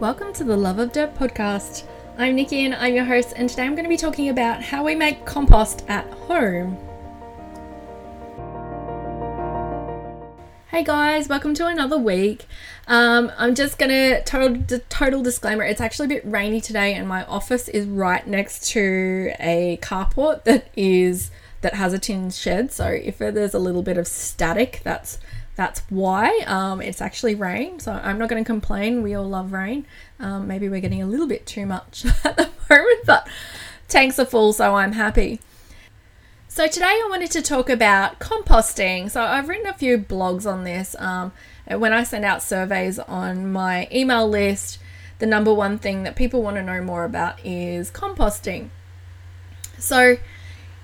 Welcome to the Love of Dirt podcast. I'm Nikki and I'm your host, and today I'm going to be talking about how we make compost at home. Hey guys, welcome to another week. Um, I'm just gonna total total disclaimer. It's actually a bit rainy today, and my office is right next to a carport that is that has a tin shed. So if there's a little bit of static, that's that's why um, it's actually rain. So I'm not going to complain. We all love rain. Um, maybe we're getting a little bit too much at the moment, but tanks are full, so I'm happy. So today I wanted to talk about composting. So I've written a few blogs on this. Um, when I send out surveys on my email list, the number one thing that people want to know more about is composting. So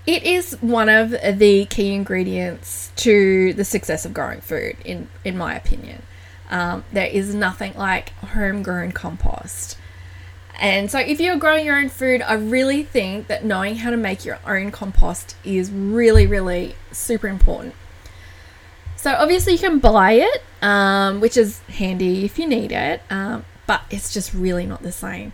it is one of the key ingredients to the success of growing food, in, in my opinion. Um, there is nothing like homegrown compost. And so, if you're growing your own food, I really think that knowing how to make your own compost is really, really super important. So, obviously, you can buy it, um, which is handy if you need it, um, but it's just really not the same.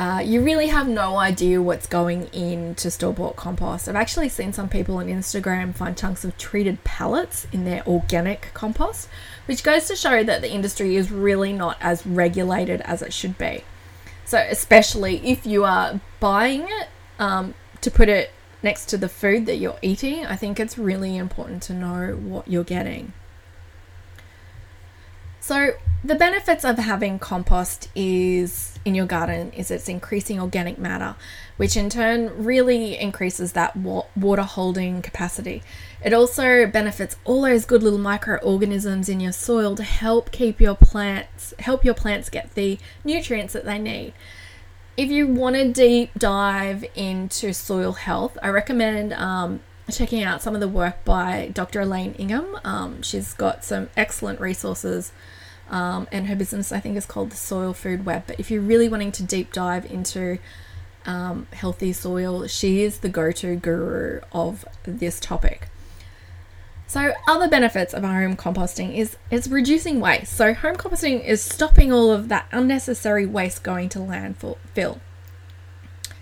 Uh, you really have no idea what's going into store bought compost. I've actually seen some people on Instagram find chunks of treated pellets in their organic compost, which goes to show that the industry is really not as regulated as it should be. So, especially if you are buying it um, to put it next to the food that you're eating, I think it's really important to know what you're getting. So, the benefits of having compost is in your garden is it's increasing organic matter, which in turn really increases that water holding capacity. It also benefits all those good little microorganisms in your soil to help keep your plants help your plants get the nutrients that they need. If you want to deep dive into soil health, I recommend um, checking out some of the work by Dr. Elaine Ingham. Um, she's got some excellent resources um, and her business, I think, is called the Soil Food Web. But if you're really wanting to deep dive into um, healthy soil, she is the go to guru of this topic. So, other benefits of home composting is it's reducing waste. So, home composting is stopping all of that unnecessary waste going to landfill.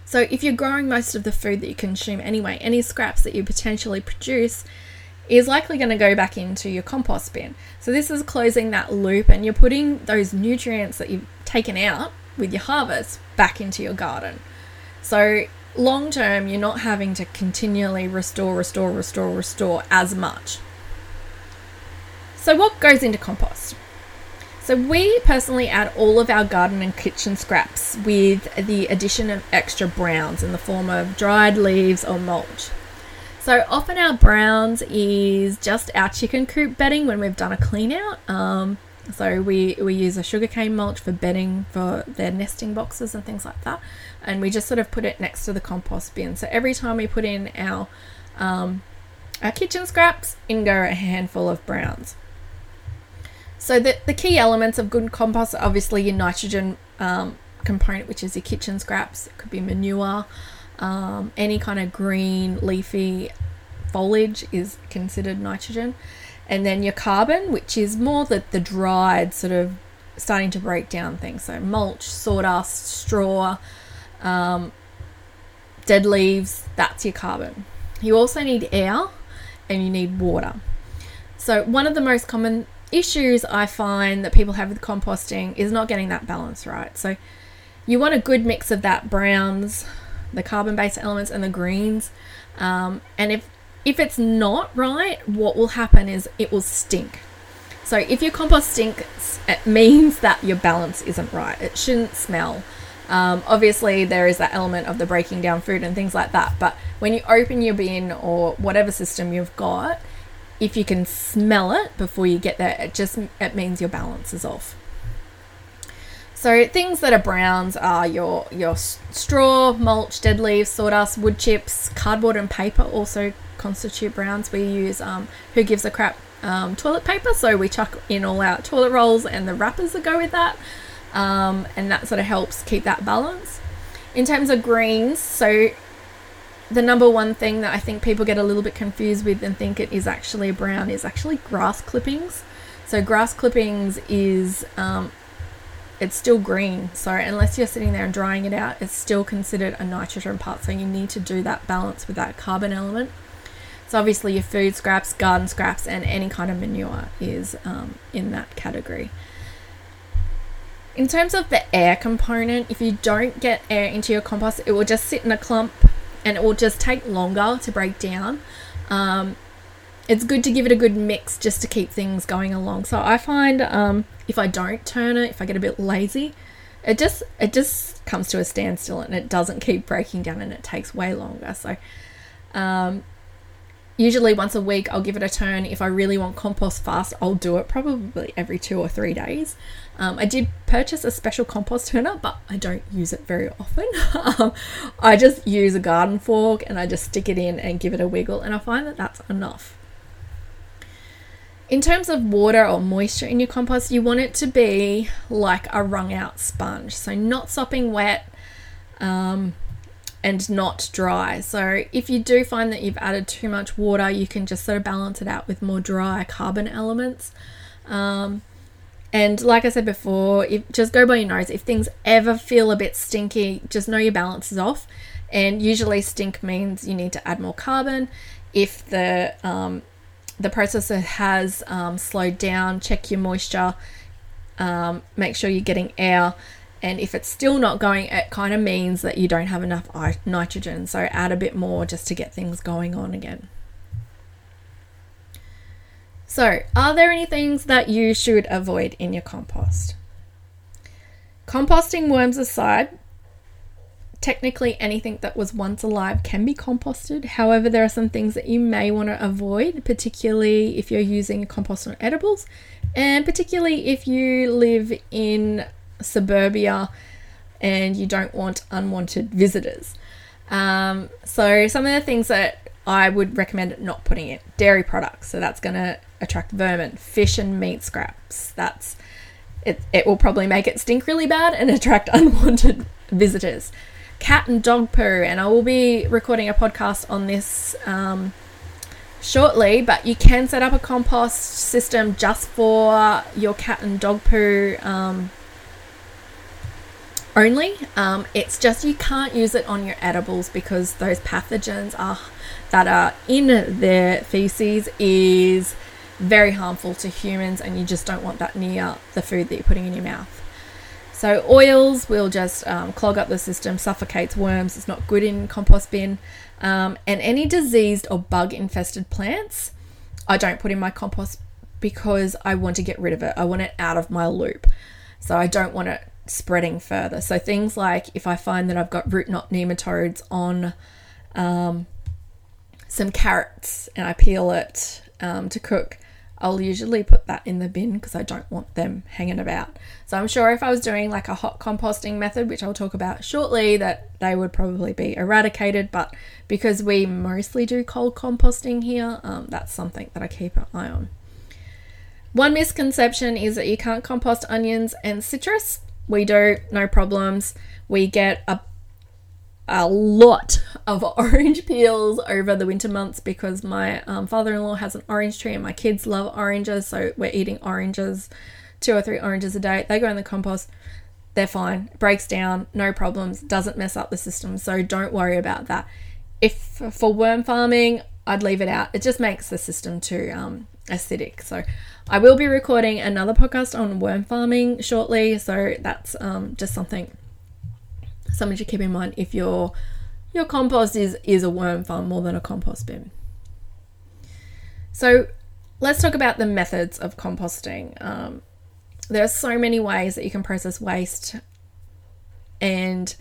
So, if you're growing most of the food that you consume anyway, any scraps that you potentially produce is likely going to go back into your compost bin. So this is closing that loop and you're putting those nutrients that you've taken out with your harvest back into your garden. So long term, you're not having to continually restore, restore, restore, restore as much. So what goes into compost? So we personally add all of our garden and kitchen scraps with the addition of extra browns in the form of dried leaves or mulch. So often our browns is just our chicken coop bedding when we've done a clean out. Um, so we, we use a sugarcane mulch for bedding for their nesting boxes and things like that. And we just sort of put it next to the compost bin. So every time we put in our um, our kitchen scraps, in go a handful of browns. So the, the key elements of good compost are obviously your nitrogen um, component, which is your kitchen scraps. It could be manure um, any kind of green leafy foliage is considered nitrogen. And then your carbon, which is more the, the dried sort of starting to break down things. So mulch, sawdust, straw, um, dead leaves, that's your carbon. You also need air and you need water. So, one of the most common issues I find that people have with composting is not getting that balance right. So, you want a good mix of that browns, the carbon based elements and the greens. Um, and if if it's not right, what will happen is it will stink. So if your compost stinks, it means that your balance isn't right. It shouldn't smell. Um, obviously, there is that element of the breaking down food and things like that. But when you open your bin or whatever system you've got, if you can smell it before you get there, it just it means your balance is off. So things that are browns are your your straw, mulch, dead leaves, sawdust, wood chips, cardboard, and paper also constitute browns. We use um, who gives a crap um, toilet paper, so we chuck in all our toilet rolls and the wrappers that go with that, um, and that sort of helps keep that balance. In terms of greens, so the number one thing that I think people get a little bit confused with and think it is actually a brown is actually grass clippings. So grass clippings is um, it's still green. So unless you're sitting there and drying it out, it's still considered a nitrogen part. So you need to do that balance with that carbon element. So obviously your food scraps, garden scraps, and any kind of manure is um, in that category. In terms of the air component, if you don't get air into your compost, it will just sit in a clump and it will just take longer to break down. Um, it's good to give it a good mix just to keep things going along. So I find um, if I don't turn it, if I get a bit lazy, it just it just comes to a standstill and it doesn't keep breaking down and it takes way longer. So um, usually once a week I'll give it a turn. If I really want compost fast, I'll do it probably every two or three days. Um, I did purchase a special compost turner, but I don't use it very often. um, I just use a garden fork and I just stick it in and give it a wiggle, and I find that that's enough. In terms of water or moisture in your compost, you want it to be like a wrung out sponge, so not sopping wet. Um, and not dry. So if you do find that you've added too much water, you can just sort of balance it out with more dry carbon elements. Um, and like I said before, if just go by your nose. If things ever feel a bit stinky, just know your balance is off. And usually, stink means you need to add more carbon. If the um, the processor has um, slowed down, check your moisture. Um, make sure you're getting air and if it's still not going, it kind of means that you don't have enough nitrogen. So add a bit more just to get things going on again. So, are there any things that you should avoid in your compost? Composting worms aside, technically anything that was once alive can be composted. However, there are some things that you may want to avoid, particularly if you're using compost on edibles, and particularly if you live in suburbia and you don't want unwanted visitors. Um, so, some of the things that I would recommend not putting in dairy products, so that's going to attract vermin, fish and meat scraps. That's it, it will probably make it stink really bad and attract unwanted visitors. Cat and dog poo, and I will be recording a podcast on this um, shortly, but you can set up a compost system just for your cat and dog poo um, only. Um, it's just you can't use it on your edibles because those pathogens are that are in their feces is very harmful to humans, and you just don't want that near the food that you're putting in your mouth. So oils will just um, clog up the system, suffocates worms. It's not good in compost bin. Um, and any diseased or bug infested plants, I don't put in my compost because I want to get rid of it. I want it out of my loop. So I don't want it spreading further. So things like if I find that I've got root knot nematodes on um, some carrots and I peel it um, to cook, I'll usually put that in the bin because I don't want them hanging about. So I'm sure if I was doing like a hot composting method, which I'll talk about shortly, that they would probably be eradicated. But because we mostly do cold composting here, um, that's something that I keep an eye on. One misconception is that you can't compost onions and citrus. We do, no problems. We get a a lot of orange peels over the winter months because my um, father-in-law has an orange tree and my kids love oranges so we're eating oranges two or three oranges a day. They go in the compost. They're fine. Breaks down. No problems. Doesn't mess up the system. So don't worry about that. If for worm farming i'd leave it out. It just makes the system too um, acidic. So I will be recording another podcast on worm farming shortly, so that's um, just something something to keep in mind if your your compost is is a worm farm more than a compost bin. So let's talk about the methods of composting. Um, there are so many ways that you can process waste, and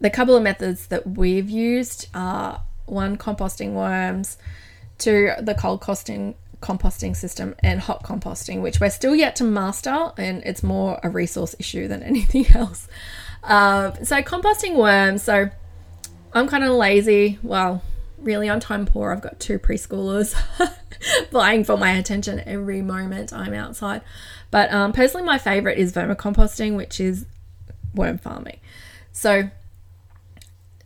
the couple of methods that we've used are one composting worms, two the cold costing composting system and hot composting, which we're still yet to master, and it's more a resource issue than anything else. Uh, so, composting worms. So, I'm kind of lazy. Well, really, I'm time poor. I've got two preschoolers vying for my attention every moment I'm outside. But um, personally, my favorite is vermicomposting, which is worm farming. So,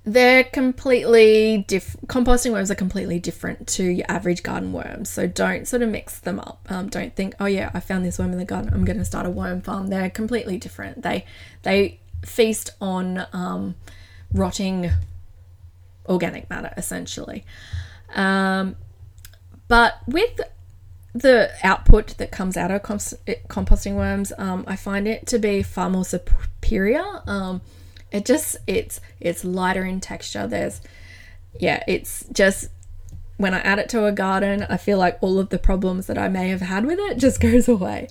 they're completely different. Composting worms are completely different to your average garden worms. So don't sort of mix them up. Um, don't think, oh yeah, I found this worm in the garden. I'm going to start a worm farm. They're completely different. They they feast on um, rotting organic matter essentially. Um, but with the output that comes out of composting worms, um, I find it to be far more superior. Um, it just it's it's lighter in texture. There's yeah, it's just when I add it to a garden, I feel like all of the problems that I may have had with it just goes away.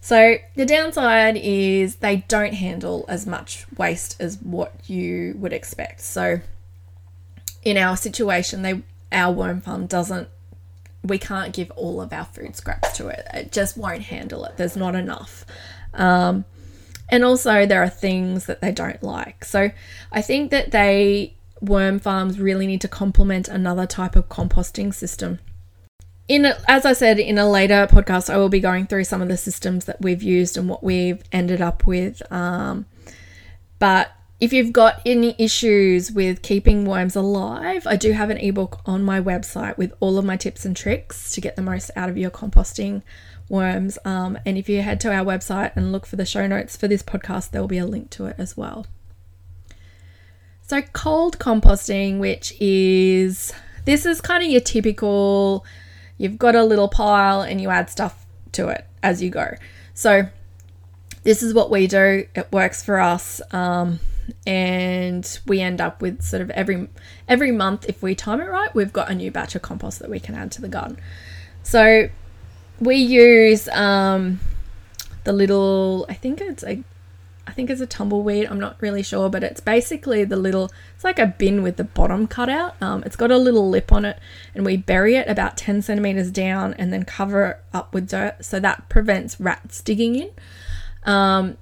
So the downside is they don't handle as much waste as what you would expect. So in our situation, they our worm farm doesn't we can't give all of our food scraps to it. It just won't handle it. There's not enough. Um, and also, there are things that they don't like. So, I think that they, worm farms, really need to complement another type of composting system. In as I said in a later podcast, I will be going through some of the systems that we've used and what we've ended up with. Um, but if you've got any issues with keeping worms alive, I do have an ebook on my website with all of my tips and tricks to get the most out of your composting worms. Um, and if you head to our website and look for the show notes for this podcast, there will be a link to it as well. So, cold composting, which is this is kind of your typical, you've got a little pile and you add stuff to it as you go. So, this is what we do, it works for us. Um, and we end up with sort of every every month if we time it right we've got a new batch of compost that we can add to the garden so we use um, the little, I think it's a, I think it's a tumbleweed. I'm not really sure, but it's basically the little. It's like a bin with the bottom cut out. Um, it's got a little lip on it, and we bury it about 10 centimeters down, and then cover it up with dirt, so that prevents rats digging in. Um,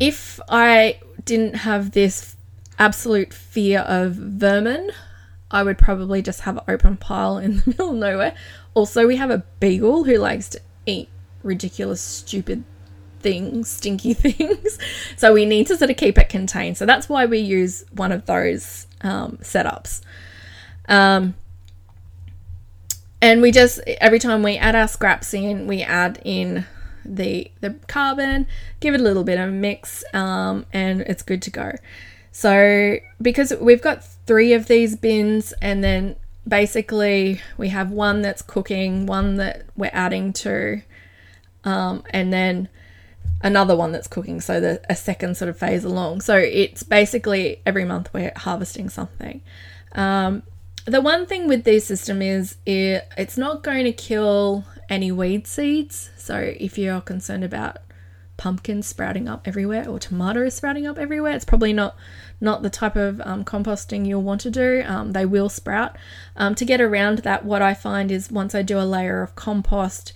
if I didn't have this absolute fear of vermin, I would probably just have an open pile in the middle of nowhere, also, we have a beagle who likes to eat ridiculous, stupid things, stinky things. so we need to sort of keep it contained. So that's why we use one of those um, setups. Um, and we just every time we add our scraps in, we add in the the carbon, give it a little bit of mix, um, and it's good to go. So because we've got three of these bins, and then basically we have one that's cooking, one that we're adding to, um, and then another one that's cooking. So the a second sort of phase along. So it's basically every month we're harvesting something. Um, the one thing with this system is it, it's not going to kill any weed seeds. So if you're concerned about pumpkins sprouting up everywhere or tomatoes sprouting up everywhere, it's probably not not the type of um, composting you'll want to do. Um, they will sprout. Um, to get around that, what I find is once I do a layer of compost,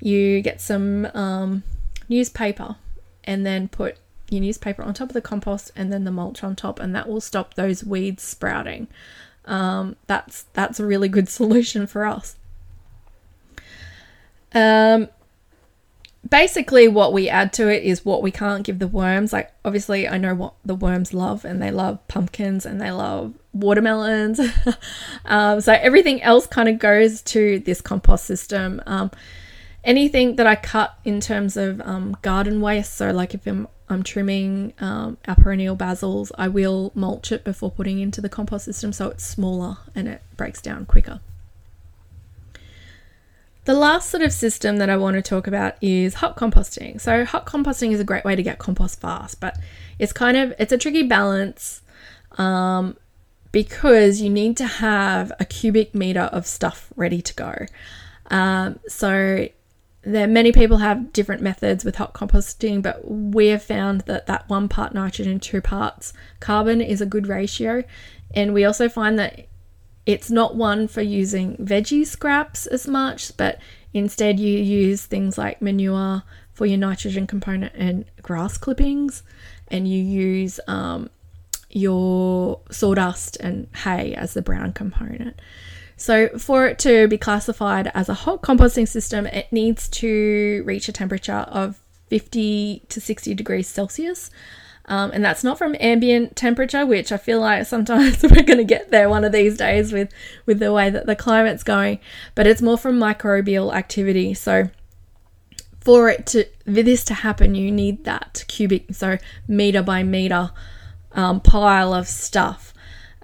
you get some um, newspaper and then put your newspaper on top of the compost and then the mulch on top, and that will stop those weeds sprouting. Um, that's that's a really good solution for us. Um, basically what we add to it is what we can't give the worms like obviously i know what the worms love and they love pumpkins and they love watermelons um, so everything else kind of goes to this compost system um, anything that i cut in terms of um, garden waste so like if i'm, I'm trimming um, our perennial basils i will mulch it before putting into the compost system so it's smaller and it breaks down quicker the last sort of system that I want to talk about is hot composting. So hot composting is a great way to get compost fast, but it's kind of it's a tricky balance um, because you need to have a cubic meter of stuff ready to go. Um, so there many people have different methods with hot composting, but we have found that that one part nitrogen, two parts carbon is a good ratio. And we also find that it's not one for using veggie scraps as much, but instead you use things like manure for your nitrogen component and grass clippings, and you use um, your sawdust and hay as the brown component. So, for it to be classified as a hot composting system, it needs to reach a temperature of 50 to 60 degrees Celsius. Um, and that's not from ambient temperature, which I feel like sometimes we're going to get there one of these days with, with the way that the climate's going, but it's more from microbial activity. So for it to for this to happen, you need that cubic, so meter by meter um, pile of stuff.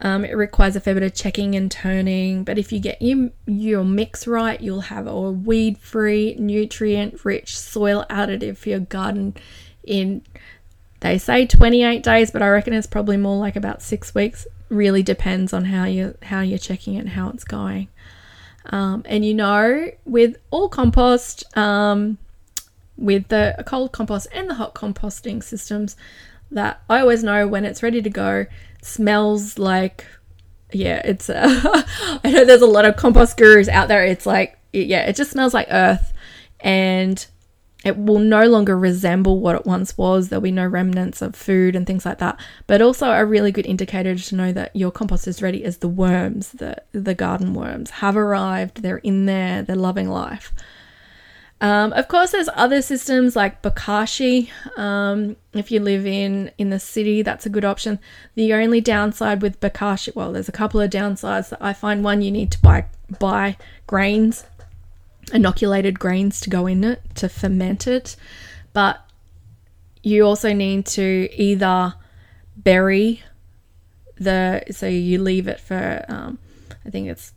Um, it requires a fair bit of checking and turning, but if you get your, your mix right, you'll have a weed free, nutrient rich soil additive for your garden in, they say 28 days, but I reckon it's probably more like about six weeks. Really depends on how, you, how you're checking it and how it's going. Um, and you know, with all compost, um, with the cold compost and the hot composting systems, that I always know when it's ready to go, smells like yeah, it's uh, I know there's a lot of compost gurus out there. It's like yeah, it just smells like earth and it will no longer resemble what it once was. There'll be no remnants of food and things like that. But also a really good indicator to know that your compost is ready is the worms, the the garden worms have arrived. They're in there. They're loving life. Um, of course, there's other systems like Bokashi. Um, if you live in in the city, that's a good option. The only downside with Bokashi, well, there's a couple of downsides. that I find one, you need to buy buy grains, inoculated grains to go in it to ferment it, but you also need to either bury the so you leave it for um, I think it's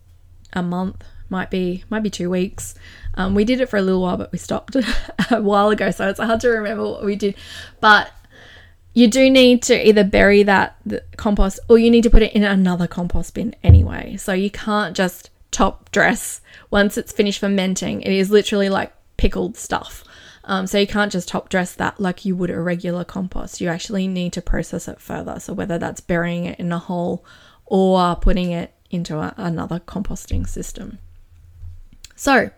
a month might be might be two weeks. Um, we did it for a little while, but we stopped a while ago, so it's hard to remember what we did. But you do need to either bury that compost or you need to put it in another compost bin anyway. So you can't just top dress once it's finished fermenting. It is literally like pickled stuff. Um, so you can't just top dress that like you would a regular compost. You actually need to process it further. So whether that's burying it in a hole or putting it into a, another composting system. So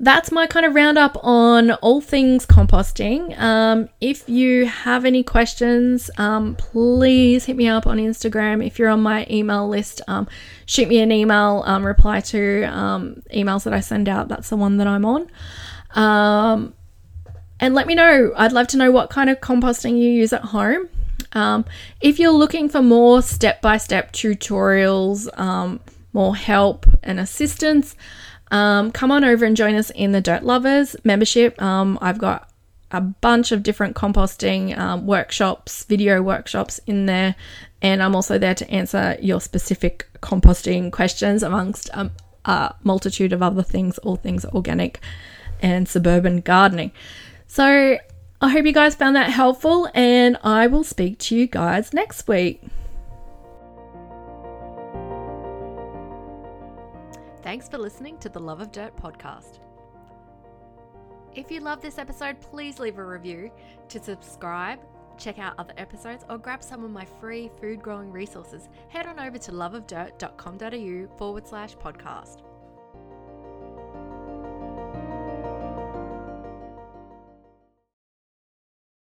that's my kind of roundup on all things composting. Um, if you have any questions, um, please hit me up on Instagram. If you're on my email list, um, shoot me an email, um, reply to um, emails that I send out. That's the one that I'm on. Um, and let me know. I'd love to know what kind of composting you use at home. if you're looking for more step by step tutorials, more help and assistance, um, come on over and join us in the Dirt Lovers membership. Um, I've got a bunch of different composting um, workshops, video workshops in there, and I'm also there to answer your specific composting questions amongst um, a multitude of other things, all things organic and suburban gardening. So I hope you guys found that helpful, and I will speak to you guys next week. Thanks for listening to the Love of Dirt podcast. If you love this episode, please leave a review. To subscribe, check out other episodes, or grab some of my free food growing resources, head on over to loveofdirt.com.au forward slash podcast.